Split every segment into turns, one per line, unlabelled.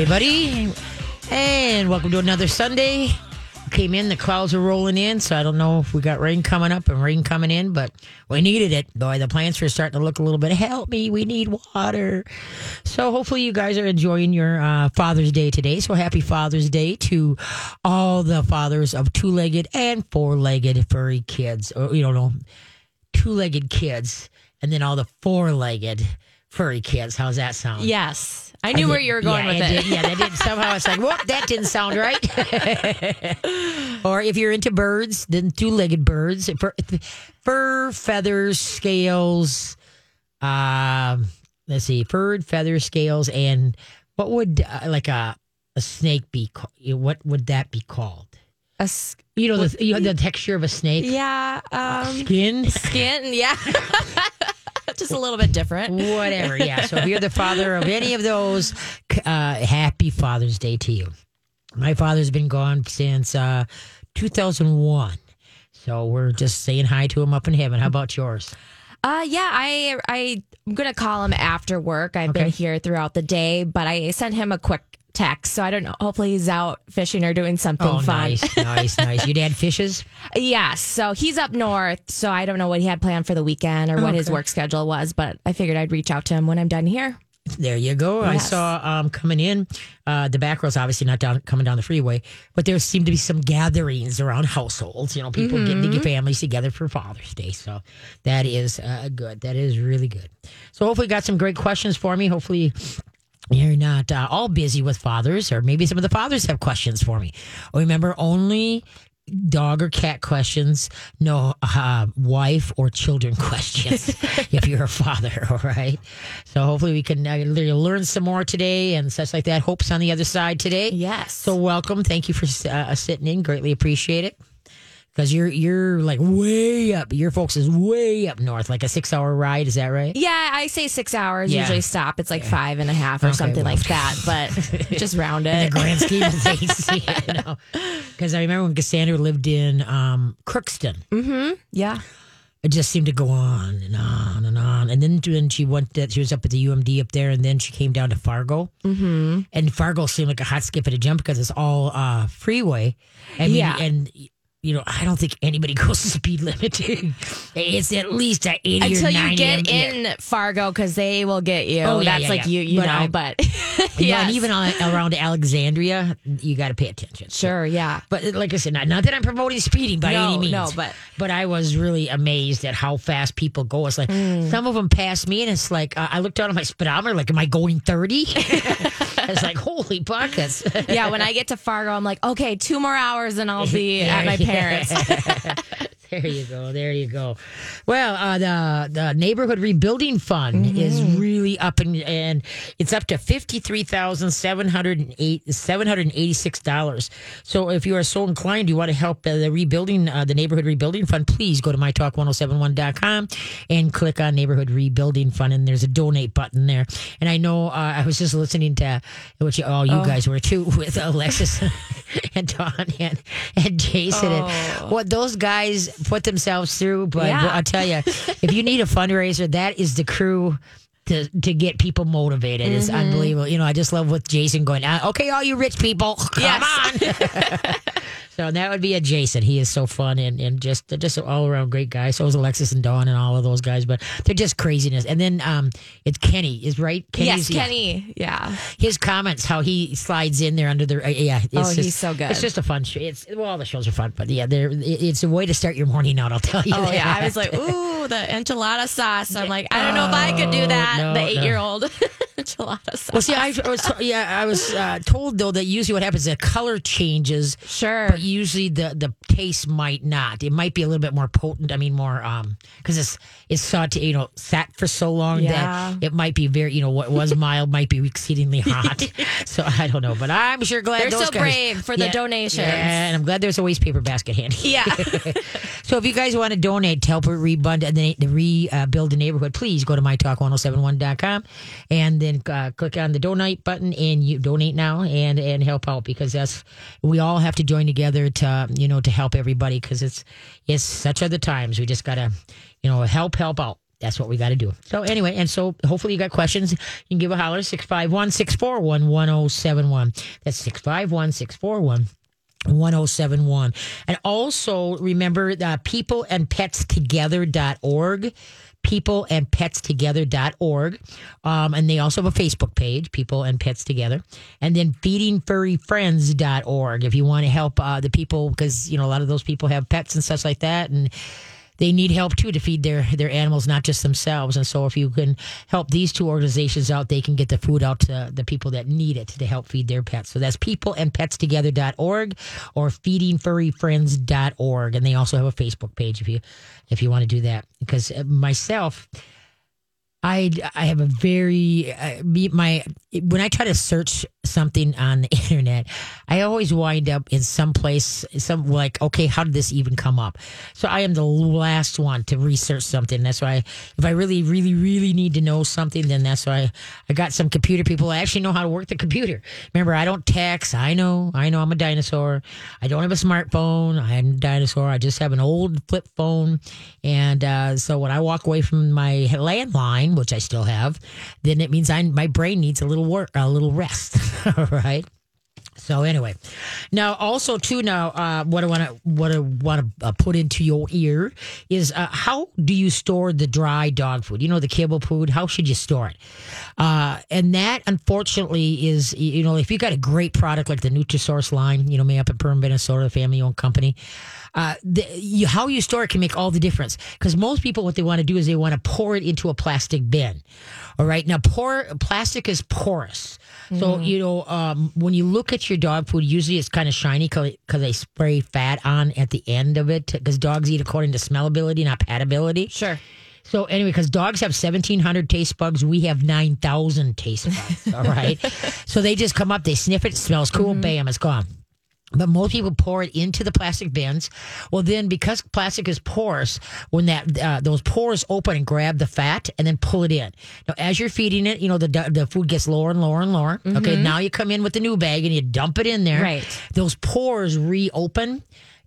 everybody. And welcome to another Sunday. Came in, the clouds are rolling in, so I don't know if we got rain coming up and rain coming in, but we needed it. Boy, the plants are starting to look a little bit. Help me, we need water. So hopefully you guys are enjoying your uh, Father's Day today. So happy Father's Day to all the fathers of two-legged and four-legged furry kids. Or you don't know, two-legged kids, and then all the four-legged furry kids. How's that sound?
Yes. I knew
I
where you were going
yeah,
with it.
Did, yeah, that did. Somehow it's like, whoop, that didn't sound right. or if you're into birds, then two-legged birds, fur, fur feathers, scales. Um, let's see, fur, feathers, scales, and what would uh, like a a snake be? Called? What would that be called?
A s-
You know, the, you know the texture of a snake.
yeah. Um,
Skin.
skin. Yeah. Just a little bit different.
Whatever, yeah. So if you're the father of any of those, uh, happy Father's Day to you. My father's been gone since uh, 2001. So we're just saying hi to him up in heaven. How about yours?
Uh, yeah. I I I'm gonna call him after work. I've
Okay.
been here throughout the day, but I sent him a quick text, so I don't know. Hopefully, he's out fishing or doing something
Oh,
fun.
nice, nice, nice. Your dad fishes?
Yes. So he's up north. So I don't know what he had planned for the weekend or what his work schedule was, but I figured I'd reach out to him when I'm done here.
There you go. I saw um, coming in uh, the back roads, obviously not down coming down the freeway, but there seemed to be some gatherings around households. You know, people getting
Mm-hmm.
to get families together for Father's Day. So that is uh, good. That is really good. So hopefully, you got some great questions for me. Hopefully. You're not uh, all busy with fathers, or maybe some of the fathers have questions for me. Remember, only dog or cat questions, no uh, wife or children questions if you're a father, all right? So hopefully we can uh, learn some more today and such like that. Hope's on the other side today.
Yes.
So welcome. Thank you for uh, sitting in. Greatly appreciate it. Because you're you're like way up. Your folks is way up north, like a six hour ride. Is that right?
Yeah, I say six hours.
Yeah.
Usually stop. It's like five and a half or
Okay,
something
well.
like that. But just round
in
it.
the grand scheme of things. you know, because I remember when Cassandra lived in um, Crookston,
Yeah.
it just seemed to go on and on and on. And then when she went, she was up at the UMD up there, and then she came down to Fargo. Mm-hmm. And Fargo seemed like a hot skip and a jump because it's all uh, freeway. I mean,
Yeah.
and you know, I don't think anybody goes to speed limiting. it's at least at eighty or
Until you get in Fargo, because they will get you.
Oh, yeah,
That's
yeah,
like
yeah.
you, you
But
know.
I-
but yeah,
and even on, around Alexandria, you got to pay attention. So-
sure, yeah.
But like I said, not, not that I'm promoting speeding by
No,
any means.
no, but-
but I was really amazed at how fast people go. It's like
Mm.
some of them pass me, and it's like uh, I looked down at my speedometer, like, am I going thirty? it's like holy buckets.
Yeah, when I get to Fargo, I'm like, okay, two more hours and I'll be at my parents.
there you go. There you go. Well, uh, the the neighborhood rebuilding fund
Mm-hmm.
is really up and and it's up to fifty three thousand seven hundred eight seven hundred eighty six dollars. So if you are so inclined, you want to help uh, the rebuilding uh, the neighborhood rebuilding fund, please go to mytalk1071.com and click on neighborhood rebuilding fund, and there's a donate button there. And I know uh, I was just listening to which all you guys were too with Alexis and Don and and Jason and what those guys put themselves through. But
Yeah.
I'll tell you, if you need a fundraiser, that is the crew. To, to get people motivated It's unbelievable. You know, I just love with Jason going, uh, okay, all you rich people, come
Yes.
on. so that would be a Jason. He is so fun and, and just just an all around great guy. So is Alexis and Dawn and all of those guys, but they're just craziness. And then um, it's Kenny, is right? Kenny's,
yes, Kenny. Yeah.
his comments, how he slides in there under the uh, yeah. It's
Oh,
just,
he's so good.
It's just a fun show. It's well, all the shows are fun, but yeah, they're, it's a way to start your morning out. I'll tell you.
Oh
that.
yeah, I was like, ooh, the enchilada sauce. I'm like, I don't know if I could do that.
no,
the
no.
eight year old enchilada sauce.
Well, see, I, I was yeah, I was uh, told though that usually what happens, the color changes,
sure.
But usually the the taste might not. It might be a little bit more potent. I mean, more um, because it's it's saute, you know, sat for so long
Yeah.
that it might be very, you know, what was mild might be exceedingly hot. so I don't know, but I'm sure glad
They're
those
so
guys-
brave for the
Yeah,
donations.
Yeah, and I'm glad there's a waste paper basket handy.
Yeah.
So if you guys want to donate to help rebuild the, the rebuild the neighborhood, please go to mytalk1071.com and then uh, click on the donate button and you donate now and and help out because that's we all have to join together to you know to help everybody because it's it's such the times we just gotta you know help help out. That's what we got to do. So anyway, and so hopefully you got questions. You can give a holler 651 641 1071. That's 651 641 1071. And also remember the people and pets together.org people and pets together.org um, and they also have a facebook page people and pets together. And then feedingfurryfriends.org if you want to help uh, the people because you know a lot of those people have pets and stuff like that. And they need help too to feed their their animals, not just themselves. And so, if you can help these two organizations out, they can get the food out to the people that need it to help feed their pets. So that's peopleandpetstogether.org or feedingfurryfriends.org, and they also have a Facebook page if you if you want to do that. Because myself. I, I have a very uh, my when I try to search something on the internet, I always wind up in some place, some like, okay, how did this even come up? So I am the last one to research something. That's why if I really, really, really need to know something, then that's why I got some computer people I actually know how to work the computer. Remember, I don't text. I know, I know I'm a dinosaur. I don't have a smartphone. I'm a dinosaur. I just have an old flip phone. And uh, so when I walk away from my landline, which I still have, then it means I my brain needs a little work, a little rest. Right. So anyway, now also too now uh, what I want to what I want to uh, put into your ear is uh, how do you store the dry dog food? You know the kibble food. How should you store it? Uh, and that unfortunately is you know if you got a great product like the Nutrisource line, you know, made up in Perham, Minnesota, the family owned company. Uh, the, you, how you store it can make all the difference because most people what they want to do is they want to pour it into a plastic bin. All right, now pour plastic is porous. So, mm. you know, um, when you look at your dog food, usually it's kind of shiny because they spray fat on at the end of it because dogs eat according to smellability, not patability.
Sure.
So anyway, because dogs have 1,700 taste bugs, we have 9,000 taste bugs. all right. so they just come up, they sniff it, it smells cool, mm-hmm. bam, it's gone. But most people pour it into the plastic bins. Well, then because plastic is porous, when that uh, those pores open and grab the fat and then pull it in. Now, as you're feeding it, you know the the food gets lower and lower and lower. Mm-hmm. Okay, now you come in with the new bag and you dump it in there.
Right.
Those pores reopen.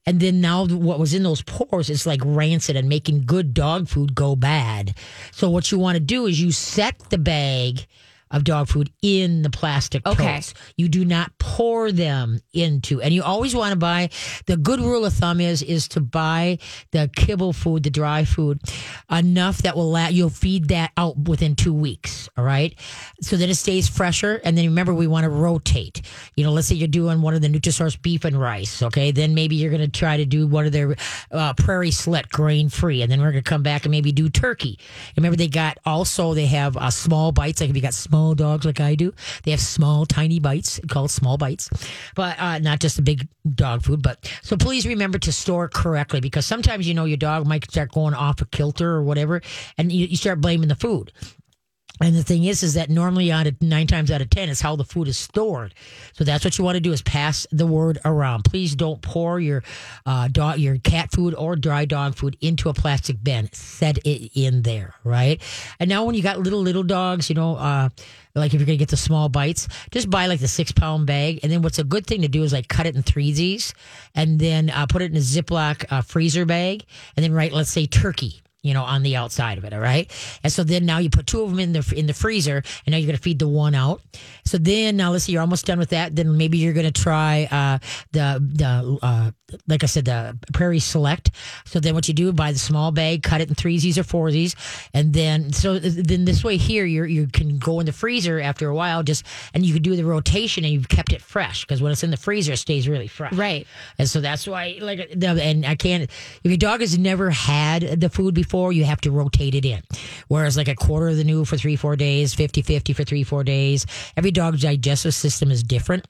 And then now what was in those pores is like rancid and making good dog food go bad. So what you want to do is you set the bag of dog food in the plastic okay. totes. You do not pour them into, and you always want to buy. The good rule of thumb is is to buy the kibble food, the dry food, enough that will let you'll feed that out within two weeks. All right, so that it stays fresher. And then remember, we want to rotate. You know, let's say you're doing one of the Nutrisource beef and rice. Okay, then maybe you're going to try to do one of their uh, Prairie Select grain free, and then we're going to come back and maybe do turkey. Remember, they got also they have uh, small bites. Like if you got small small dogs like I do. They have small, tiny bites called small bites, but uh, not just a big dog food. But so please remember to store correctly because sometimes you know your dog might start going off a kilter or whatever, and you, you start blaming the food. And the thing is, is that normally out of nine times out of ten is how the food is stored. So that's what you want to do is pass the word around. Please don't pour your uh, dog, your cat food or dry dog food into a plastic bin. Set it in there, right? And now when you got little little dogs, you know, uh, like if you're gonna get the small bites, just buy like the six pound bag. And then what's a good thing to do is like cut it in threesies, and then uh, put it in a Ziploc uh, freezer bag, and then write, let's say turkey you know, on the outside of it. All right. And so then now you put two of them in the in the freezer, and now you're going to feed the one out. So then now let's see, you're almost done with that. Then maybe you're going to try uh, the the uh, like I said, the Prairie Select. So then what you do, buy the small bag, cut it in threesies or foursies, and then so then this way here you you can go in the freezer after a while, just and you can do the rotation, and you've kept it fresh because when it's in the freezer, it stays really fresh.
Right.
And so that's why like and I can't if your dog has never had the food before before, you have to rotate it in. Whereas like a quarter of the new for three, four days, 50 50 for three, four days. Every dog's digestive system is different.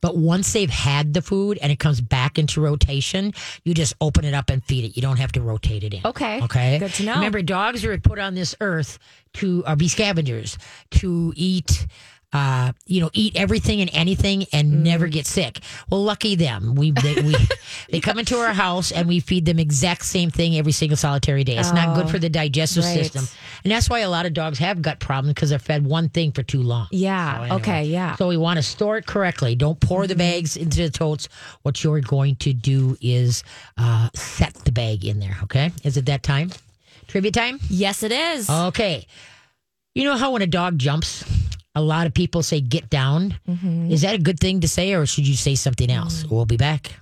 But once they've had the food and it comes back into rotation, you just open it up and feed it. You don't have to rotate it in.
Okay.
Okay.
Good to know.
Remember, dogs are put on this earth to uh, be scavengers, to eat uh, you know, eat everything and anything and mm. never get sick. Well, lucky them. We they, we they come into our house and we feed them exact same thing every single solitary day. It's oh, not good for the digestive right. system, and that's why a lot of dogs have gut problems because they're fed one thing for too long.
Yeah. So anyway, okay. Yeah.
So we want to store it correctly. Don't pour mm-hmm. the bags into the totes. What you're going to do is uh, set the bag in there. Okay. Is it that time? Trivia time?
Yes, it is.
Okay. You know how when a dog jumps, a lot of people say get down? Is that a good thing to say, or should you say something else? We'll be back.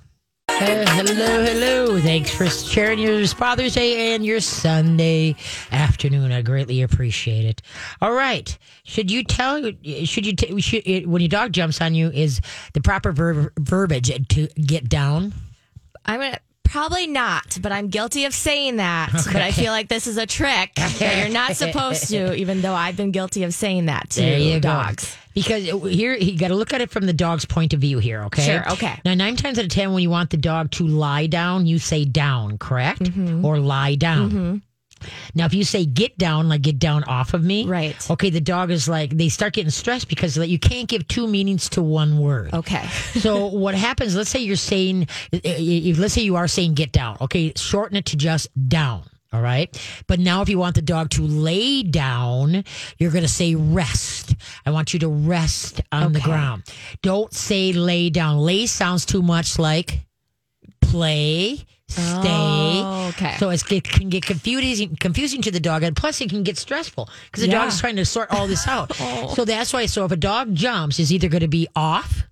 Uh, hello, hello. Thanks for sharing your Father's Day and your Sunday afternoon. I greatly appreciate it. All right. Should you tell, should you, t- should, when your dog jumps on you, is the proper ver- verbiage to get down?
I'm gonna probably not, but I'm guilty of saying that. But I feel like this is a trick that you're not supposed to, even though I've been guilty of saying that to dogs.
go. Because here you got to look at it from the dog's point of view here, okay?
Sure, okay.
Now, nine times out of ten, when you want the dog to lie down, you say down, correct?
Mm-hmm.
Or lie down. Now, if you say get down, like get down off of me,
Right.
Okay, the dog is like they start getting stressed because like, you can't give two meanings to one word.
Okay.
so what happens? Let's say you're saying, let's say you are saying get down. Okay, shorten it to just down. All right. But now, if you want the dog to lay down, you're going to say rest. I want you to rest on the ground. Don't say lay down. Lay sounds too much like play, stay.
Oh, okay.
So it's, it can get confusing, confusing to the dog, and plus it can get stressful because the
Yeah.
dog's trying to sort all this out. Oh. So that's why. So if a dog jumps, is either going to be off,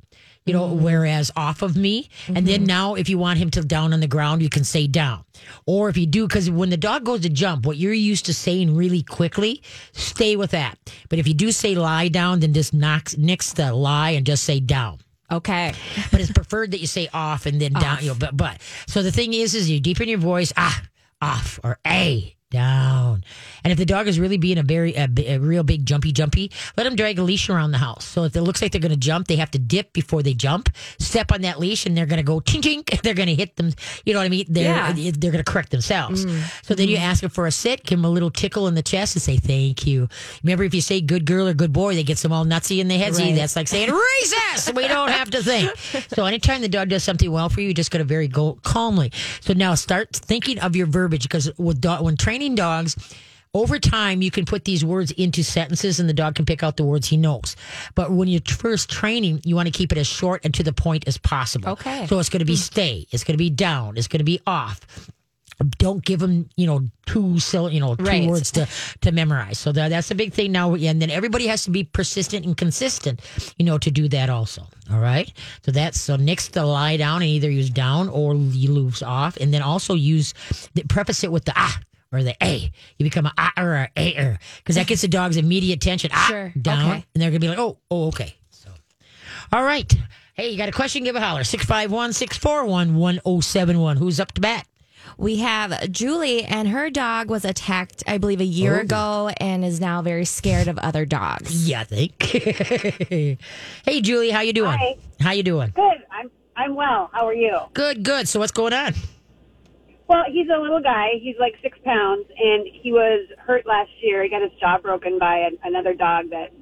you know, mm. whereas off of me, and then mm-hmm. now if you want him to down on the ground, you can say down. Or if you do, because when the dog goes to jump, what you're used to saying really quickly, stay with that. But if you do say lie down, then just knocks nix the lie and just say down
Okay.
but it's preferred that you say off and then down. You know, but but so the thing is, is you deepen your voice, ah, off or a down. And if the dog is really being a very a, a real big jumpy jumpy, let them drag a leash around the house. So if it looks like they're going to jump, they have to dip before they jump. Step on that leash, and they're going to go ching ching. They're going to hit them. You know what I mean? They're
Yeah.
they're going to correct themselves. Mm. So then you mm. ask them for a sit, give them a little tickle in the chest, and say thank you. Remember, if you say good girl or good boy, they get some all nutsy in their head.
Right.
that's like saying recess. we don't have to think. So anytime the dog does something well for you, you just got to very go calmly. So now start thinking of your verbiage because with dog, when training dogs. Over time, you can put these words into sentences and the dog can pick out the words he knows. But when you're first training, you want to keep it as short and to the point as possible.
Okay.
So it's going to be stay, it's going to be down, it's going to be off. Don't give them, you know, two you know, two
Right.
words to to memorize. So that, that's the big thing now. And then everybody has to be persistent and consistent, you know, to do that also. All right. So that's so next the lie down and either use down or you lose off, and then also use the preface it with the ah or the a. You become a ah or a a because that gets the dog's immediate attention. Ah,
Sure.
down,
Okay.
and they're gonna be like, oh, oh, okay. So, all right. Hey, you got a question? Give a holler. 651 641 1071. Who's up to bat?
We have Julie, and her dog was attacked, I believe, a year ago, and is now very scared of other dogs.
Yeah, I think. hey, Julie, how you doing?
Hi.
How you doing?
Good. I'm I'm well. How are you?
Good, good. So what's going on?
Well, he's a little guy. He's like six pounds, and he was hurt last year. He got his jaw broken by an, another dog that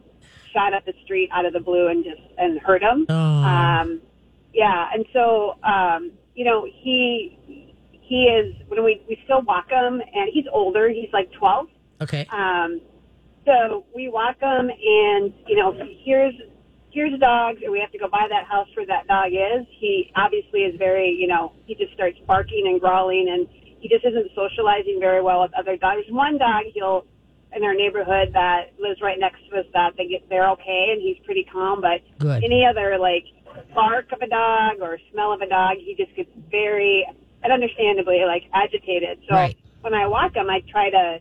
shot up the street out of the blue and just and hurt him.
Oh.
Um, yeah, and so um, you know he he is when we we still walk him, and he's older. He's like twelve.
Okay.
Um, so we walk him, and you know, here's here's dogs, and we have to go buy that house where that dog is. He obviously is very, you know, he just starts barking and growling, and he just isn't socializing very well with other dogs. There's one dog he'll in our neighborhood that lives right next to us that they get they're okay, and he's pretty calm. But
Good.
any other like bark of a dog or smell of a dog, he just gets very and understandably like agitated. So
Right.
when I walk him, I try to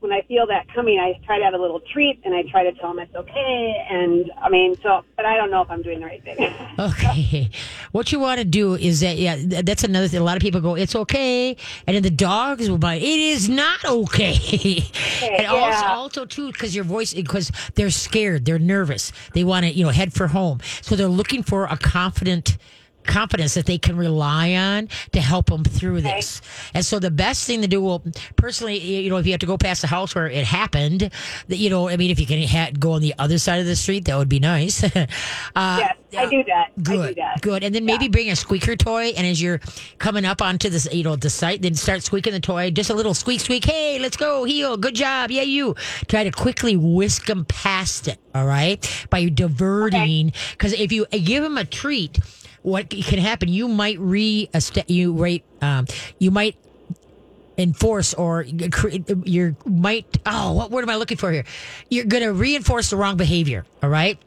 when I feel that coming, I try to have a little treat and I try to tell him it's okay. And I mean, so, but I don't know if I'm doing the right thing.
Okay. What you want to do is that, yeah, that's another thing. A lot of people go, it's okay. And then the dogs will bite. It is not okay. and also, also, too, because your voice, because they're scared, they're nervous. They want to, you know, head for home. So they're looking for a confident, confidence that they can rely on to help them through this. And so the best thing to do, well, personally, you know, if you have to go past the house where it happened, that you know, I mean, if you can ha- go on the other side of the street, that would be nice. uh,
yes, I do that. I do
Good,
that.
good. And then maybe bring a squeaker toy, and as you're coming up onto this, you know, the site, then start squeaking the toy, just a little squeak, squeak. Hey, let's go, heel, good job, yeah, you. Try to quickly whisk them past it. All right, by diverting, because if you give them a treat, what can happen? You might re, you rate, um, you might enforce or you might oh what word am I looking for here? You're going to reinforce the wrong behavior. All right.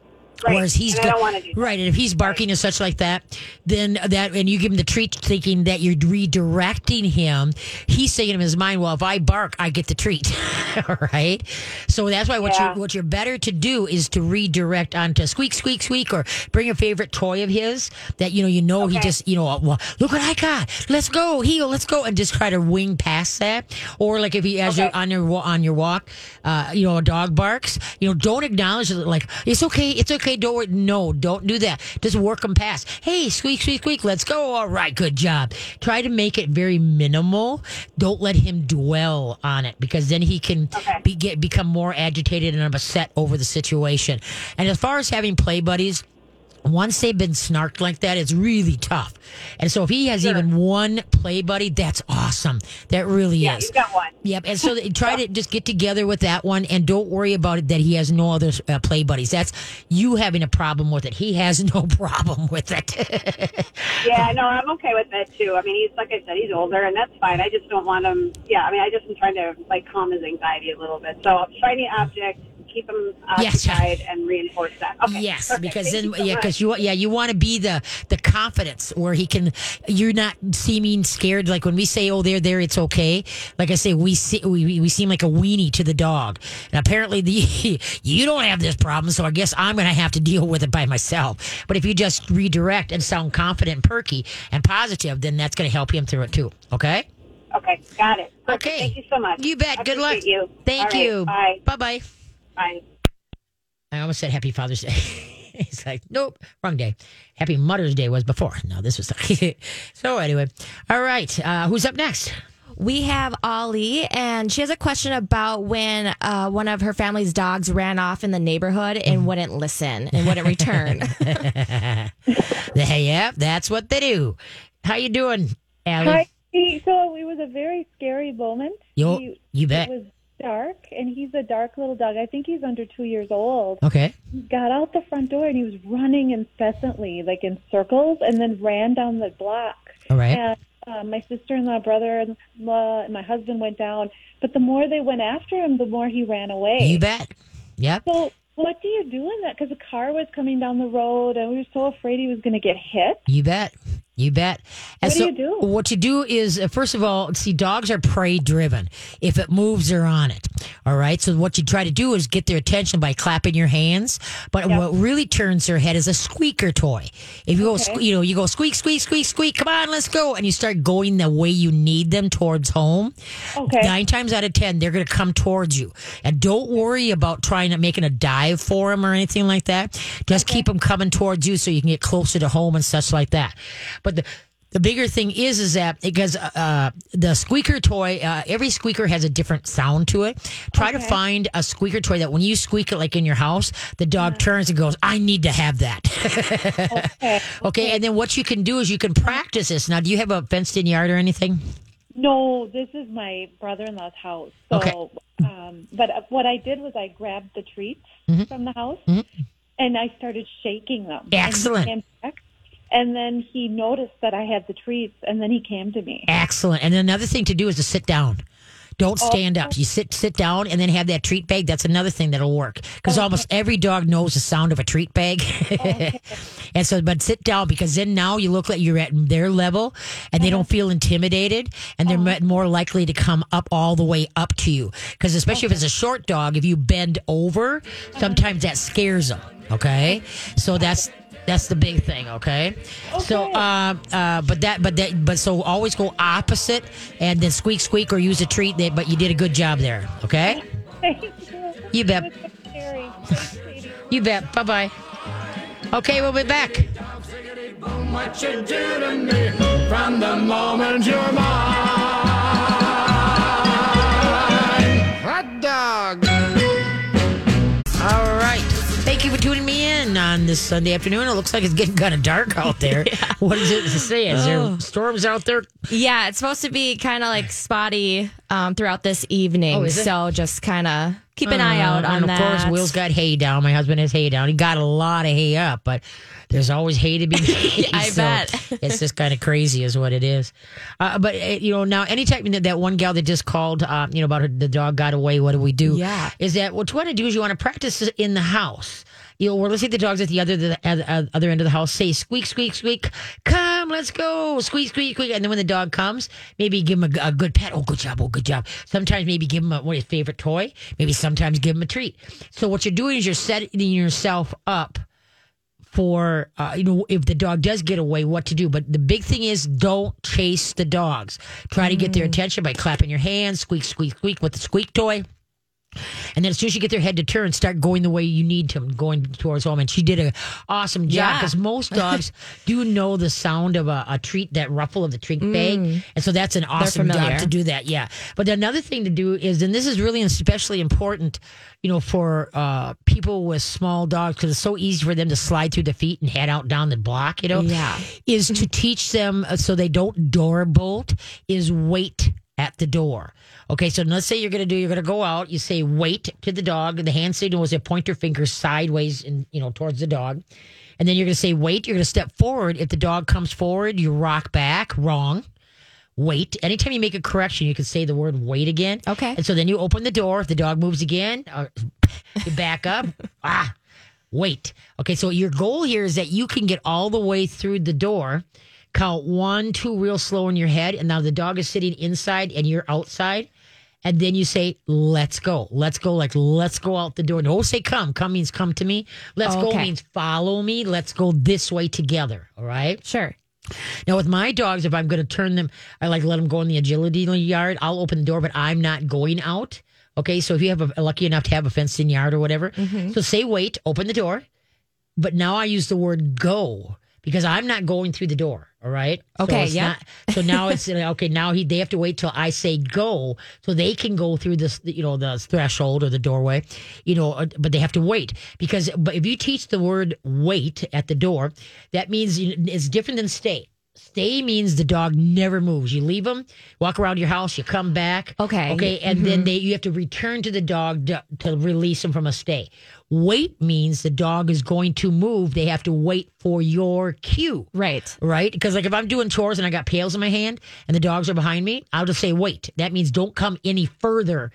Right.
Whereas he's
And I don't wanna do that.
right, and if he's barking and such like that, then that and you give him the treat, thinking that you're redirecting him. He's saying in his mind, "Well, if I bark, I get the treat." All right, so that's why what
Yeah.
you what you're better to do is to redirect onto squeak, squeak, squeak, or bring a favorite toy of his that you know you know he just you know well look what I got, let's go heel, let's go, and just try to wing past that. Or like if he as
Okay.
you're on your on your walk, uh, you know a dog barks, you know don't acknowledge it like it's okay, it's okay, don't worry. no, don't do that. Just work them past. Hey, squeak, squeak, squeak, let's go. All right, good job. Try to make it very minimal. Don't let him dwell on it because then he can
Okay.
be, get become more agitated and upset over the situation. And as far as having play buddies, once they've been snarked like that, it's really tough. And so if he has
Sure.
even one play buddy, that's awesome. That really
Yeah,
is.
you've got one.
Yep. And so try to just get together with that one and don't worry about it that he has no other uh, play buddies. That's you having a problem with it. He has no problem with it.
Yeah, no, I'm okay with that too. I mean, he's like I said, he's older, and that's fine. I just don't want him. Yeah, I mean, I just am trying to like calm his anxiety a little bit. So shiny object, keep him
Yes.
occupied, and reinforce that. Okay.
Yes,
perfect.
because
Thank
then
you so
yeah, because you yeah you want to be the the confidence where he can you're not seeming scared like when we say oh they're there it's okay like I say we see we, we seem like a weenie to the dog and apparently the you don't have this problem so I guess I'm gonna have to deal with it by myself but if you just redirect and sound confident and perky and positive then that's gonna help him through it too okay
Okay, got it. Perfect.
okay
Thank you so much.
you bet good luck
You.
thank
right,
you
Bye.
bye bye.
Bye.
I almost said Happy Father's Day. He's like, nope, wrong day. Happy Mother's Day was before. No, this was. so anyway, all right. Uh, who's up next?
We have Ollie, and she has a question about when uh, one of her family's dogs ran off in the neighborhood and wouldn't listen and wouldn't return.
Hey, yep, that's what they do. How you doing, Allie?
Hi. So it was a very scary moment.
Yo,
He-
you bet.
It was dark, and he's a dark little dog. I think he's under two years old.
Okay.
He got out the front door and he was running incessantly, like in circles, and then ran down the block.
All right.
And uh, my sister-in-law, brother-in-law, and my husband went down. But the more they went after him, the more he ran away.
You bet. Yep.
So what do you do in that? Because a car was coming down the road, and we were so afraid he was going to get hit.
You bet. You bet. And
What do you do?
What you do is, uh, first of all, see, dogs are prey driven. If it moves, they're on it. All right. So what you try to do is get their attention by clapping your hands. But
Yep.
what really turns their head is a squeaker toy. If you go,
Okay.
sque- you know, you go squeak, squeak, squeak, squeak. Come on, let's go, and you start going the way you need them towards home.
Okay.
Nine times out of ten, they're going to come towards you. And don't worry about trying to making a dive for them or anything like that. Just keep them coming towards you so you can get closer to home and such like that. But the the bigger thing is, is that because uh, the squeaker toy, uh, every squeaker has a different sound to it. Try to find a squeaker toy that when you squeak it, like in your house, the dog turns and goes, "I need to have that."
Okay.
okay, and then what you can do is you can practice this. Now, do you have a fenced-in yard or anything?
No, this is my brother-in-law's house. So,
Okay.
um, but what I did was I grabbed the treats
Mm-hmm.
from the house and I started shaking them.
Excellent.
And, back, and then he noticed that I had the treats, and then he came to me.
Excellent. And another thing to do is to sit down. Don't oh, stand up. You sit sit down and then have that treat bag. That's another thing that'll work because almost every dog knows the sound of a treat bag. and so, but sit down because then now you look like you're at their level and they don't uh-huh. feel intimidated and they're uh-huh. mo- more likely to come up all the way up to you. Because especially if it's a short dog, if you bend over, sometimes that scares them. Okay, so that's that's the big thing. Okay, so uh, uh, but that but that but so always go opposite and then squeak squeak or use a treat. That but you did a good job there. Okay,
Thank you.
You bet.
It was so scary. Thanks,
you bet. Bye bye. Okay, we'll be back.
What you do to me from the moment you're mine. Hot dog.
All right. Thank you for tuning me in on this Sunday afternoon. It looks like it's getting kind of dark out there. What does it say? Is there oh. storms out there?
yeah, it's supposed to be kind of like spotty um, throughout this evening.
Oh,
so just kind of keep an eye out
Uh,
on
and
that.
of course, Will's got hay down. My husband has hay down. He got a lot of hay up, but there's always hay to be made.
I
so
bet.
it's just kind of crazy, is what it is. Uh, but uh, you know, now anytime that, that one gal that just called, uh, you know, about her, the dog got away. What do we do?
Yeah.
is that what you want to do? Is you want to practice in the house. You know, or let's say the dogs at the other the other end of the house say squeak squeak squeak, come, let's go, squeak squeak squeak, and then when the dog comes, maybe give him a, a good pet. Oh, good job, oh, good job. Sometimes maybe give him a, what his favorite toy. Maybe sometimes give him a treat. So what you're doing is you're setting yourself up for uh, you know if the dog does get away what to do but the big thing is don't chase the dogs try to get their attention by clapping your hands squeak squeak squeak with the squeak toy and then as soon as you get their head to turn, start going the way you need to, going towards home. And she did an awesome job
Yeah.
because most dogs do know the sound of a, a treat, that ruffle of the treat bag, and so that's an awesome job to do that. Yeah, but another thing to do is, and this is really especially important, you know, for uh, people with small dogs because it's so easy for them to slide through the feet and head out down the block. You know,
Yeah.
is to teach them uh, so they don't door bolt. Is wait at the door. Okay, so let's say you're going to do, you're going to go out. You say wait to the dog. The hand signal is a pointer finger sideways and you know towards the dog, and then you're going to say wait. You're going to step forward. If the dog comes forward, you rock back. Wrong. Wait. Anytime you make a correction, you can say the word wait again.
Okay.
And so then you open the door. If the dog moves again, uh, you back up. ah, wait. Okay, so your goal here is that you can get all the way through the door, count one, two real slow in your head, and now the dog is sitting inside and you're outside. And then you say, let's go. Let's go. Like, let's go out the door. Don't say come. Come means come to me. Let's oh,
go
means follow me. Let's go this way together. All right.
Sure.
Now, with my dogs, if I'm going to turn them, I like let them go in the agility yard. I'll open the door, but I'm not going out. Okay, so if you have a lucky enough to have a fenced in yard or whatever, mm-hmm. so say wait, open the door, but now I use the word go because I'm not going through the door. All right.
Okay,
So,
yep.
not- so now it's okay. Now he they have to wait till I say go, so they can go through this, you know, the threshold or the doorway, you know. uh, But they have to wait because, but if you teach the word wait at the door, that means it's different than stay. Stay means the dog never moves. You leave him, walk around your house, you come back.
Okay.
Okay. And then mm-hmm. they you have to return to the dog to, to release him from a stay. Wait means the dog is going to move. They have to wait for your cue.
Right.
Right? Because like if I'm doing chores and I got pails in my hand and the dogs are behind me, I'll just say wait. That means don't come any further.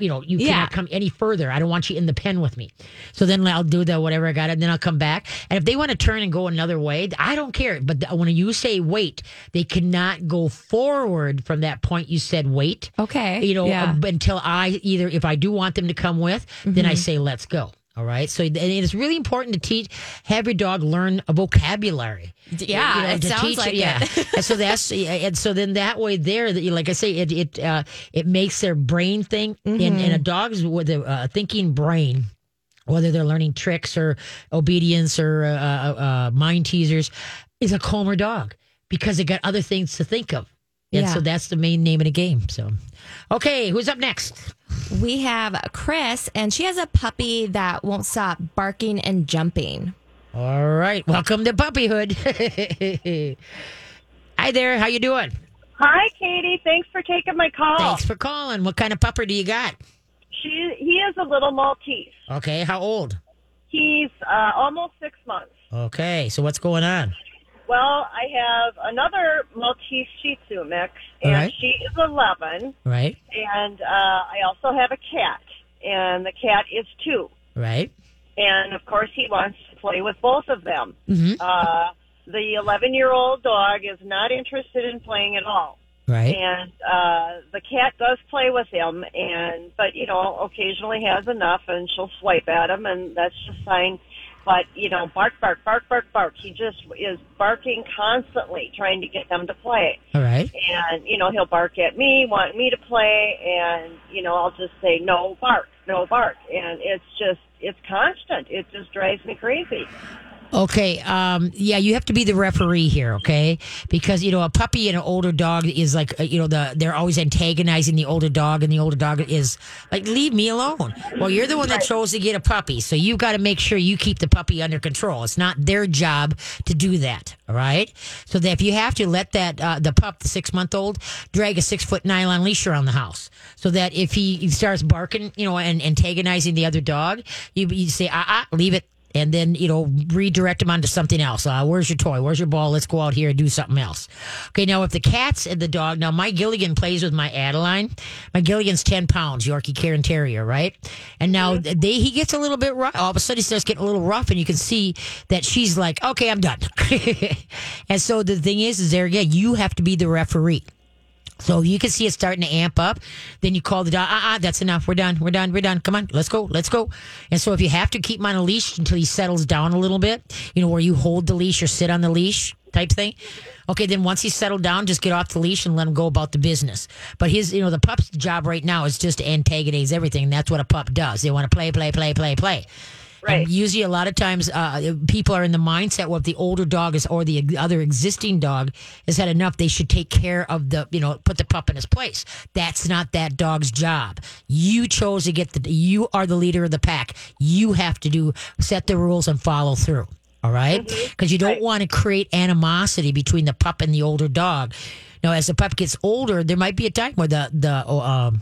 You know, you
Yeah.
cannot come any further. I don't want you in the pen with me. So then I'll do the whatever I got, and then I'll come back. And if they want to turn and go another way, I don't care. But the, when you say wait, they cannot go forward from that point you said wait.
Okay.
You know,
Yeah.
until I either if I do want them to come with, then I mm-hmm. say let's go. All right. So and it's really important to teach, have your dog learn a vocabulary.
Yeah, it
to
sounds like
yeah.
it.
and so that's and so then that way there that you like I say it it uh, it makes their brain think and,
Mm-hmm.
and a dog's with a uh, thinking brain. Whether they're learning tricks or obedience or uh, uh, uh, mind teasers, is a calmer dog because they got other things to think of. And
Yeah.
so that's the main name of the game. So, okay, who's up next?
We have Chris, and she has a puppy that won't stop barking and jumping.
All right, welcome to puppyhood. Hi there, how you doing?
Hi, Katie. Thanks for taking my call.
Thanks for calling. What kind of pupper do you got?
She, he is a little Maltese.
Okay, how old?
He's uh, almost six months.
Okay, so what's going on?
Well, I have another Maltese Shih Tzu mix, and
right.
she is 11.
Right,
And uh, I also have a cat, and the cat is two.
right.
And of course, he wants to play with both of them.
Mhm.
Uh, the 11 year old dog is not interested in playing at all.
Right.
and uh the cat does play with him and but you know occasionally has enough and she'll swipe at him and that's just fine but you know bark bark bark bark bark. He just is barking constantly trying to get them to play.
All right.
and you know he'll bark at me want me to play and you know i'll just say no bark no bark. And it's just it's constant. It just drives me crazy
Okay, um, yeah, you have to be the referee here, okay? Because you know a puppy and an older dog is like uh, you know the they're always antagonizing the older dog, and the older dog is like, leave me alone. Well, you're the one that chose to get a puppy, so you've got to make sure you keep the puppy under control. It's not their job to do that, all right? So that if you have to let that uh, the pup, the six month old, drag a six foot nylon leash around the house, so that if he starts barking, you know, and antagonizing the other dog, you you say, ah, ah, leave it and then you know redirect them onto something else. Uh, where's your toy? Where's your ball? Let's go out here and do something else. Okay, now if the cat's and the dog, now my Gilligan plays with my Adeline. My Gilligan's ten pounds, Yorkie Cairn Terrier, right? And now they he gets a little bit rough. All of a sudden he starts getting a little rough, and you can see that she's like, okay, I'm done. and so the thing is, is there again, you have to be the referee. So you can see it starting to amp up. Then you call the dog. Ah, ah, that's enough. We're done. We're done. We're done. Come on, let's go. Let's go. And so if you have to keep him on a leash until he settles down a little bit, you know, where you hold the leash or sit on the leash type thing. Okay, then once he's settled down, just get off the leash and let him go about the business. But his, you know, the pup's job right now is just to antagonize everything. That's what a pup does. They want to play, play, play, play, play.
Right.
And usually, a lot of times, uh, people are in the mindset well, if the older dog is or the other existing dog has had enough, they should take care of the, you know, put the pup in his place. That's not that dog's job. You chose to get the, you are the leader of the pack. You have to do, set the rules and follow through. All right? Because you don't
Right.
want to create animosity between the pup and the older dog. Now, as the pup gets older, there might be a time where the, the, oh, um,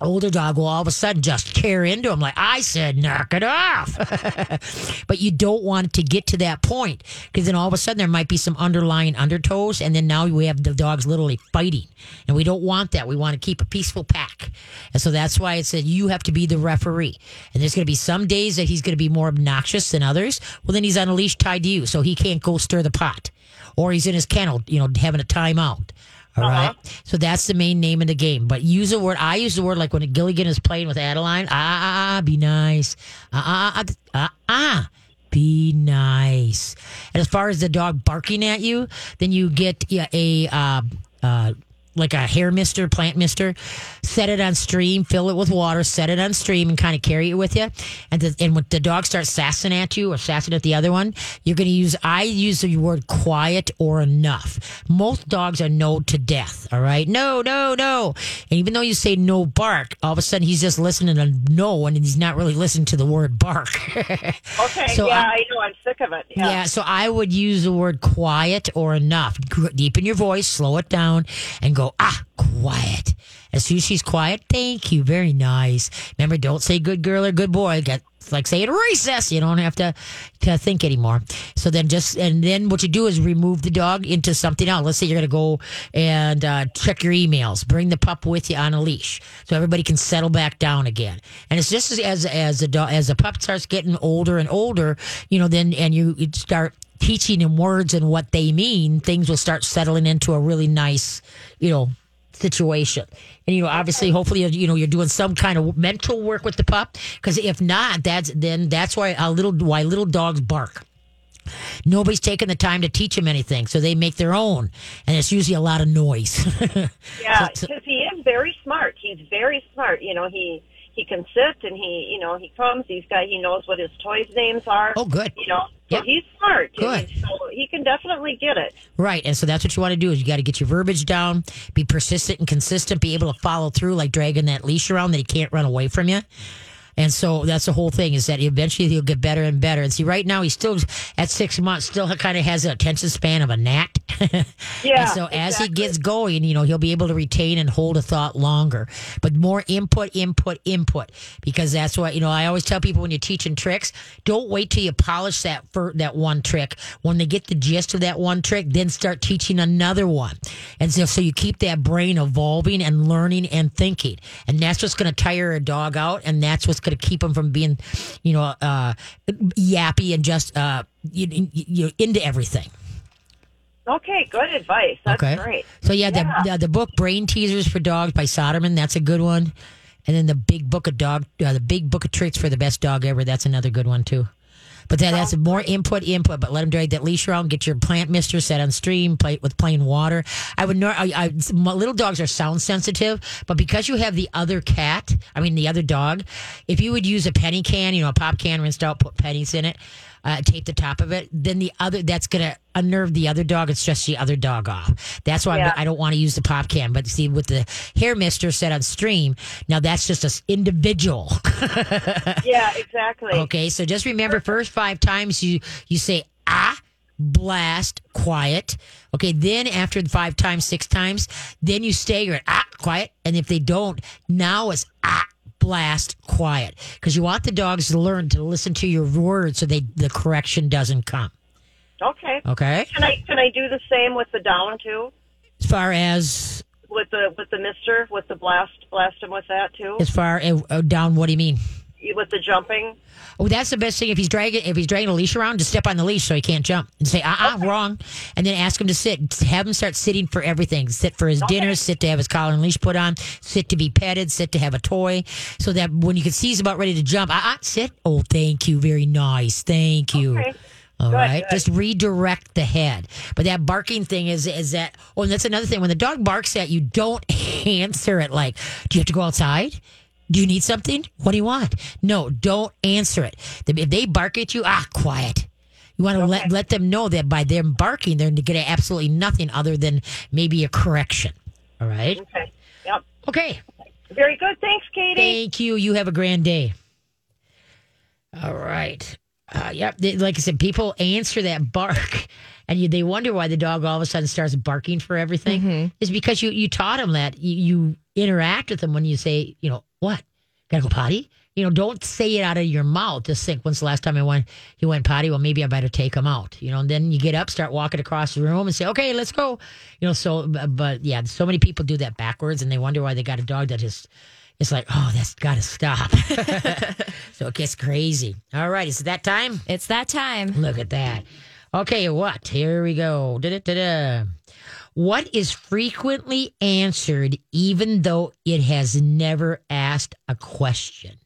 older dog will all of a sudden just tear into him like I said, knock it off. but you don't want to get to that point because then all of a sudden there might be some underlying undertows, and then now we have the dogs literally fighting, and we don't want that. We want to keep a peaceful pack, and so that's why it said you have to be the referee. And there's going to be some days that he's going to be more obnoxious than others. Well, then he's on a leash tied to you, so he can't go stir the pot, or he's in his kennel, you know, having a timeout. All right. So that's the main name of the game. But use a word. I use the word like when Gilligan is playing with Adeline. Ah, ah, ah be nice. Ah, ah, ah, ah, ah, be nice. And as far as the dog barking at you, then you get yeah, a, uh, uh, like a hair mister, plant mister, set it on stream, fill it with water, set it on stream, and kind of carry it with you. And the, and when the dog starts sassing at you or sassing at the other one, you're going to use. I use the word quiet or enough. Most dogs are no to death. All right, no, no, no. And even though you say no bark, all of a sudden he's just listening to no, and he's not really listening to the word bark.
Okay,
So
yeah,
I-
I, know. I'm sick of it.
Yeah.
Yeah.
so I would use the word quiet or enough. Deepen your voice, slow it down, and go, ah, quiet. As soon as she's quiet, thank you, very nice. Remember, don't say good girl or good boy. Get like saying recess. You don't have to, to think anymore. So then just, and then what you do is remove the dog into something else. Let's say you're to go and uh, check your emails. Bring the pup with you on a leash so everybody can settle back down again. And it's just as, as, the dog, as the pup starts getting older and older, you know, then, and you start teaching them words and what they mean, things will start settling into a really nice, you know, situation. And you know, obviously, hopefully, you know, you're doing some kind of mental work with the pup. Because if not, that's then that's why a little why little dogs bark. Nobody's taking the time to teach them anything, so they make their own, and it's usually a lot of noise.
Yeah,
So-
because he is very smart. He's very smart. You know, he he can sit and he, you know, he comes. He's got he knows what his toys' names are.
Oh, good.
You know, so he's smart.
Good.
So he can definitely get it.
Right. And so that's what you want to do is you got to get your verbiage down, be persistent and consistent, be able to follow through like dragging that leash around that he can't run away from you. And so that's the whole thing is that eventually he'll get better and better. And see, right now he's still at six months, still kind of has an attention span of a gnat.
Yeah.
and so as he gets going, you know, he'll be able to retain and hold a thought longer. But more input, input, input, because that's what you know. I always tell people when you're teaching tricks, don't wait till you polish that for that one trick. When they get the gist of that one trick, then start teaching another one. And so, so you keep that brain evolving and learning and thinking, and that's what's going to tire a dog out, and that's what's to keep him from being, you know, uh, yappy and just uh, you, you, into everything.
Okay, good advice. That's
okay.
great.
So yeah,
Yeah.
The, the the book Brain Teasers for Dogs by Soderman, that's a good one. And then the Big Book of Dog, uh, the Big Book of Tricks for the Best Dog Ever, that's another good one too. But that, that's more input, input. But let them drag that leash around. Get your plant mister set on stream. Play with plain water. I would know. I, I, little dogs are sound sensitive, but because you have the other cat, I mean the other dog, if you would use a penny can, you know, a pop can rinsed out, put pennies in it. Uh, tape the top of it, then the other that's gonna unnerve the other dog and stress the other dog off. That's why
Yeah.
I'm, don't want to use the pop can. But see, with the hair mister set on stream, now that's just an individual.
Yeah, exactly.
Okay, so just remember, first five times you you say ah, blast, quiet. Okay, then after the five times, six times, then you stagger it ah, quiet, and if they don't, now it's ah, blast, quiet, because you want the dogs to learn to listen to your words so they the correction doesn't come.
Okay.
Okay,
Can I can I do the same with the down too?
as far as
With the with the mister, with the blast blast him with that too?
as far as uh, down, what do you mean?
With the jumping?
Oh, that's the best thing. If he's dragging, if he's dragging a leash around, just step on the leash so he can't jump and say, "Uh, uh wrong," and then ask him to sit. Have him start sitting for everything. Sit for his dinner. Sit to have his collar and leash put on. Sit to be petted. Sit to have a toy, so that when you can see he's about ready to jump, uh, uh sit. Oh, thank you, very nice, thank you.
Okay.
All
Good,
right,
good.
just redirect the head. But that barking thing is is that. Oh, and that's another thing. When the dog barks at you, don't answer it like, "Do you have to go outside? Do you need something? What do you want?" No, don't answer it. If they bark at you, ah, quiet. You want to let let them know that by them barking, they're going to get absolutely nothing other than maybe a correction. All right.
Okay. Yep.
Okay.
Very good. Thanks, Katie.
Thank you. You have a grand day. All right. Uh, yep. They- Like I said, people answer that bark, and you, they wonder why the dog all of a sudden starts barking for everything. Is because you you taught them that you, you interact with them when you say, you know, what? Gotta go potty? You know, don't say it out of your mouth. Just think, when's the last time I went? He went potty. Well, maybe I better take him out. You know, and then you get up, start walking across the room, and say, okay, let's go. You know, so but, yeah, so many people do that backwards, and they wonder why they got a dog that is. It's like, oh, that's got to stop. so it gets crazy. All right, is it that time?
It's that time.
Look at that. Okay, what? Here we go. Da-da-da-da. What is frequently answered even though it has never asked a question?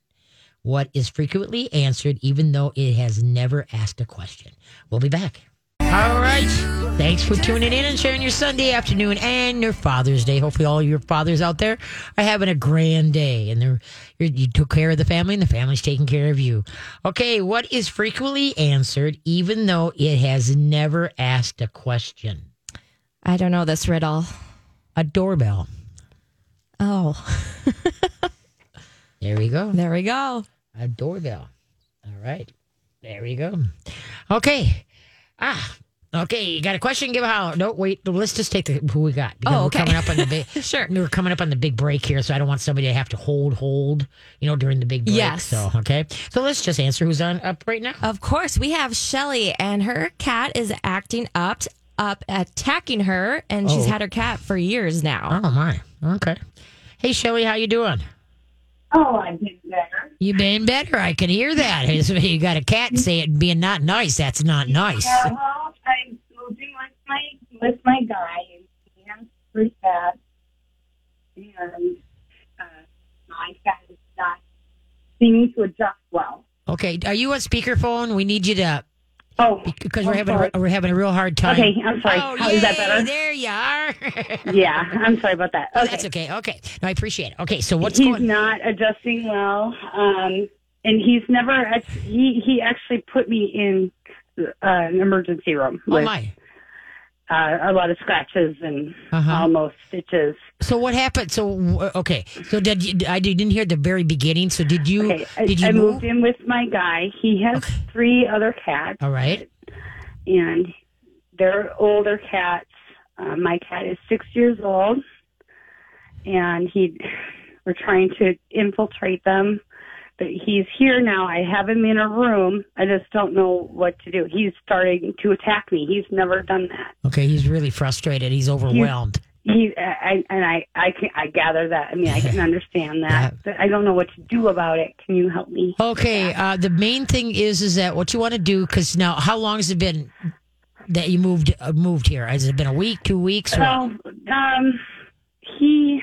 What is frequently answered even though it has never asked a question? We'll be back. All right. Thanks for tuning in and sharing your Sunday afternoon and your Father's Day. Hopefully, all your fathers out there are having a grand day and they're, you took care of the family and the family's taking care of you. Okay, what is frequently answered even though it has never asked a question?
I don't know this riddle.
A doorbell.
Oh,
There we go.
there we go.
A doorbell. All right. There we go. Okay. Ah. Okay. You got a question? Give a holler. No, wait. Let's just take the who we got.
Oh, okay.
We're coming up on the big.
Sure.
We're coming up on the big break here, so I don't want somebody to have to hold, hold. You know, during the big break.
Yes.
So okay. So let's just answer who's on up right now.
Of course, we have Shelly, and her cat is acting up, up, attacking her, and she's
Oh.
had her cat for years now.
Oh my. Okay. Hey Shelly, how you doing?
Oh, I did better.
You been better. I can hear that. You got a cat say it being not nice. That's not nice.
Yeah, well, I'm moving with my with my guy, and he has three cats, and uh, my cat is not seeming to adjust well.
Okay. Are you on speakerphone? We need you to
Oh,
because
I'm
we're having
sorry.
a, we're having a real hard time.
Okay, I'm sorry.
Oh,
How- is that better?
There you are.
Yeah, I'm sorry about that. Okay.
That's okay. Okay. No, I appreciate it. Okay. So what's
he's
going?
not adjusting well, um, and he's never. He he actually put me in uh, an emergency room
Oh
with
my.
Uh, a lot of scratches and
Uh-huh.
almost stitches.
So what happened? So okay. So did you, I didn't hear the very beginning. So did you?
Okay, I,
did you
I
move?
moved in with my guy. He has three other cats,
All right.
and they're older cats. Uh, my cat is six years old, and he. We're trying to infiltrate them, but he's here now. I have him in a room. I just don't know what to do. He's starting to attack me. He's never done that.
Okay. He's really frustrated. He's overwhelmed.
He I, and I I can I gather that. I mean, I can understand that, but I don't know what to do about it. Can you help me?
Okay. Uh, the main thing is, is that what you want to do? Because now, how long has it been that you moved uh, moved here? Has it been a week, two weeks?
Well, um, he,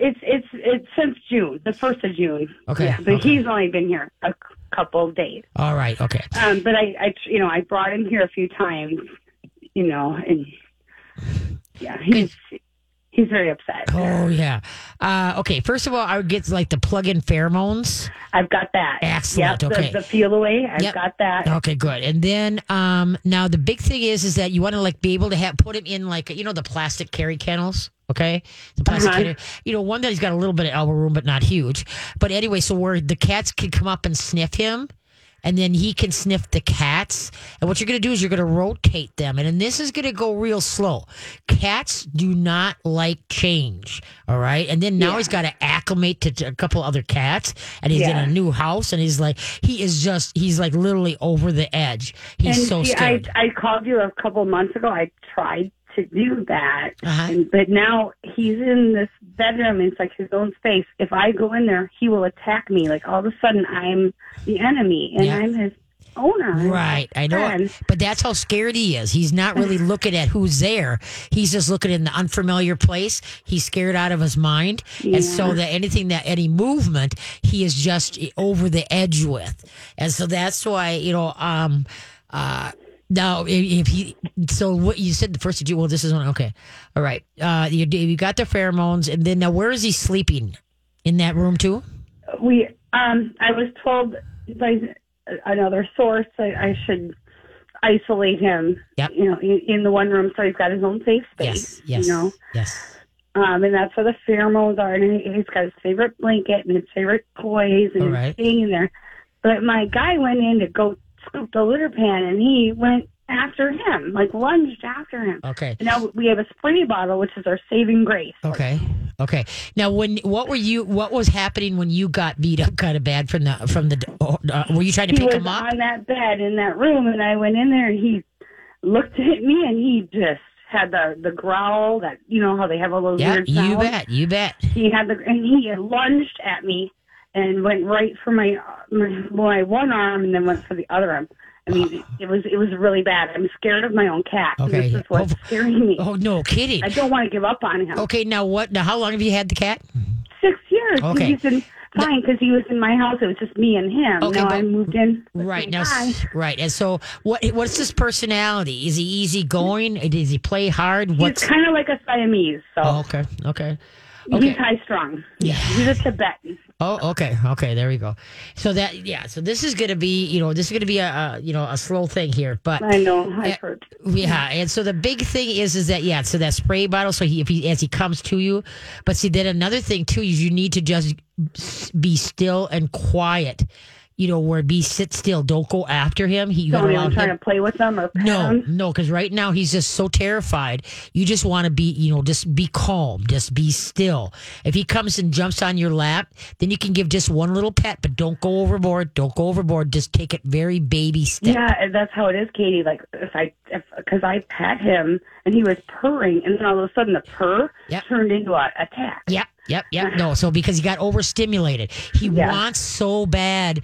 it's it's it's since June, the first of June.
Okay,
Yeah, but
okay.
he's only been here a couple of days.
All right. Okay.
Um, but I, I, you know, I brought him here a few times, you know, and yeah, he's he's very upset.
Oh yeah. Uh, okay. First of all, I would get like the plug-in pheromones.
I've got that.
Excellent,
Yep, the-
okay.
The, Feliway. I've
Yep.
got that.
Okay, good. And then um, now the big thing is is that you want to like be able to have put him in like you know the plastic carry kennels. Okay, the plastic
Uh-huh.
carry. You know, one that he's got a little bit of elbow room, but not huge. But anyway, so where the cats can come up and sniff him. And then he can sniff the cats. And what you're going to do is you're going to rotate them. And then this is going to go real slow. Cats do not like change. All right. And then now he's got to acclimate to, to a couple other cats. And he's
Yeah.
in a new house. And he's like, he is just, he's like literally over the edge. He's
and
so
see,
scared.
I, I called you a couple months ago. I tried to do that,
Uh-huh.
and, but now he's in this bedroom. It's like his own space. If I go in there, he will attack me. Like all of a sudden, I'm the enemy, and
Yeah.
I'm his owner.
Right, I know,
friend.
but that's how scared he is. He's not really looking at who's there. He's just looking in the unfamiliar place. He's scared out of his mind, and so that anything that any movement, he is just over the edge with, and so that's why you know. um uh now, if, if he, so what you said the first you? Well, this is one. Okay, all right. Uh, you you got the pheromones, and then now where is he sleeping? In that room too?
we um i was told by another source I, I should isolate him
Yep.
you know in, in the one room so he's got his own safe space
Yes, yes,
you know
yes.
um and that's where the pheromones are and he- he's got his favorite blanket and his favorite toys and
All
he's staying in there but my guy went in to go scoop the litter pan and he went after him like lunged after him
Okay.
and now we have a spray bottle which is our saving grace
Okay. Okay. Now, when what were you? What was happening when you got beat up kind of bad from the from the? Uh, were you trying to
he
pick him up?
on that bed in that room, and I went in there, and he looked at me, and he just had the the growl that you know how they have all those
Yeah,
weird
you bet. You bet.
He had the and he lunged at me and went right for my my, my one arm, and then went for the other arm. I mean, it was it was really bad. I'm scared of my own cat.
Okay.
This is what's
Oh,
scaring me.
Oh no, kidding.
I don't want to give up on him.
Okay. Now what? Now how long have you had the cat?
Six years.
Okay.
He's been fine because he was in my house. It was just me and him.
Okay,
now
but-
I moved in. with
Right
my
now,
guy.
right. And so, what? What's his personality? Is he easygoing? Does he play hard? What's?
He's kind of like a Siamese, so
Oh, okay. Okay. Okay.
he's high strung.
Yeah.
he's a Tibetan.
Oh, okay, okay, there we go. So that, yeah, so this is going to be, you know, this is going to be a, a, you know, a slow thing here, but
I know. I've
Yeah.
heard.
Yeah, and so the big thing is, is that yeah, so that spray bottle. So he, if he as he comes to you, but see, then another thing too is you need to just be still and quiet. You know, where be sit still. Don't go after him. He you
Don't
gotta allow him.
to play with them or pet
No, no, because right now he's just so terrified. You just want to be, you know, just be calm, just be still. If he comes and jumps on your lap, then you can give just one little pet, but don't go overboard. Don't go overboard. Just take it very baby step.
Yeah, that's how it is, Katie. Like if I, because I pet him and he was purring, and then all of a sudden the purr
Yep.
turned into a attack.
Yep, yep, yep. No, so because he got overstimulated, he
Yeah.
wants so bad,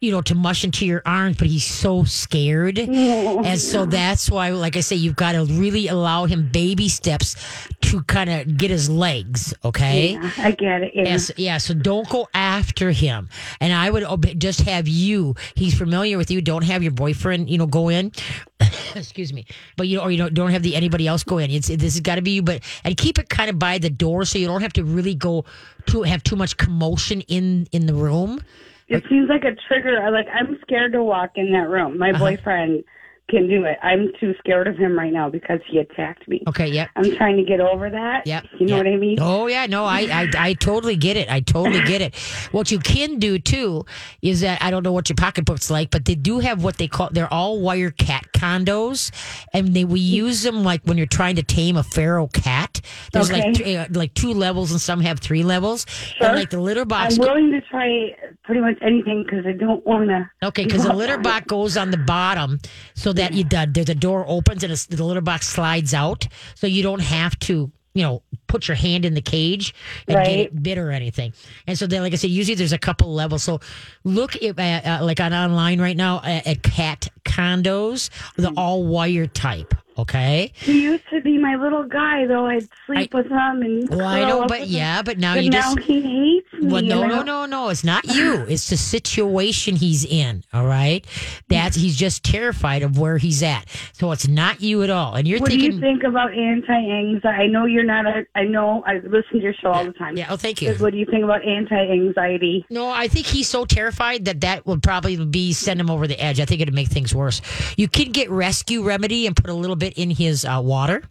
you know, to mush into your arms, but he's so scared, and so that's why, like I say, you've got to really allow him baby steps to kind of get his legs. Okay.
Yeah, I get it. Yeah.
Yes, yeah. So don't go after him. And I would ob- just have you. He's familiar with you. Don't have your boyfriend, you know, go in. Excuse me, but you know, or you don't don't have the anybody else go in. It's this has got to be you. But and keep it kind of by the door so you don't have to really go to have too much commotion in in the room.
It seems like a trigger. I like I'm scared to walk in that room.
Uh-huh.
My boyfriend can do it. I'm too scared of him right now because he attacked me.
Okay. Yep.
I'm trying to get over that.
Yep.
You know
yep.
what I mean?
Oh yeah, no, I, I I totally get it. I totally get it. What you can do too is that I don't know what your pocketbook's like, but they do have what they call they're all wire cat condos, and they we use them like when you're trying to tame a feral cat. There's like th- uh, like two levels, and some have three levels.
Sure.
And like the litter box.
I'm willing to try pretty much anything because I don't want to.
Okay, because the litter box goes on the bottom so that you the, the door opens and the litter box slides out, so you don't have to you know put your hand in the cage and get it bit or anything. And so then, like I said, usually there's a couple levels. So look at uh, uh, like on online right now at, at cat condos, the all wire type. Okay.
He used to be my little guy, though. I'd sleep with him and.
Well, I know, but yeah, but now
But
you
now
just.
he hates me.
Well, no, no, no, no. It's not you. It's the situation he's in. All right. That's he's just terrified of where he's at. So it's not you at all. And you're
What do
thinking.
you think about anti-anxiety? I know you're not a. I know I listen to your show all the time.
Yeah. Oh, thank you.
What do you think about anti-anxiety?
No, I think he's so terrified that that would probably be send him over the edge. I think it'd make things worse. You can get rescue remedy and put a little bit in his uh, water.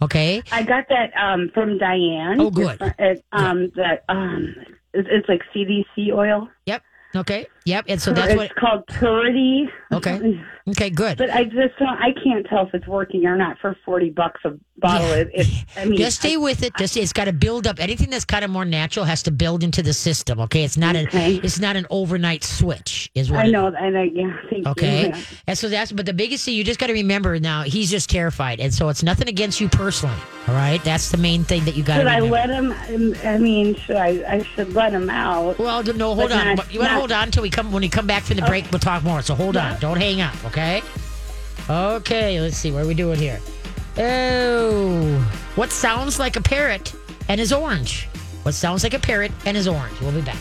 Okay.
I got that um, from Diane.
Oh, good.
It, um, That um, it's like CBD oil.
Yep. Okay. Yep. And so uh, that's
it's
what.
It's called Purity.
Okay. Okay. Good.
But I just don't, I can't tell if it's working or not for forty bucks a bottle.
Yeah.
It, it, I mean,
just stay with it. Just it's got to build up. Anything that's kind of more natural has to build into the system. Okay, it's not
Okay.
an it's not an overnight switch. Is what
I
it-
know, and I yeah, thank
Okay,
you.
and so that's but the biggest thing you just got to remember now. He's just terrified, and so it's nothing against you personally. All right, that's the main thing that you got to
Should I let him? I mean, should I? I should let him out.
well, no, hold on.
not-
you want to hold on until we come when we come back from the break. We'll talk more. So hold on. Don't hang up. Okay. Okay. Let's see. What are we doing here? Oh, what sounds like a parrot and is orange? What sounds like a parrot and is orange? We'll be back.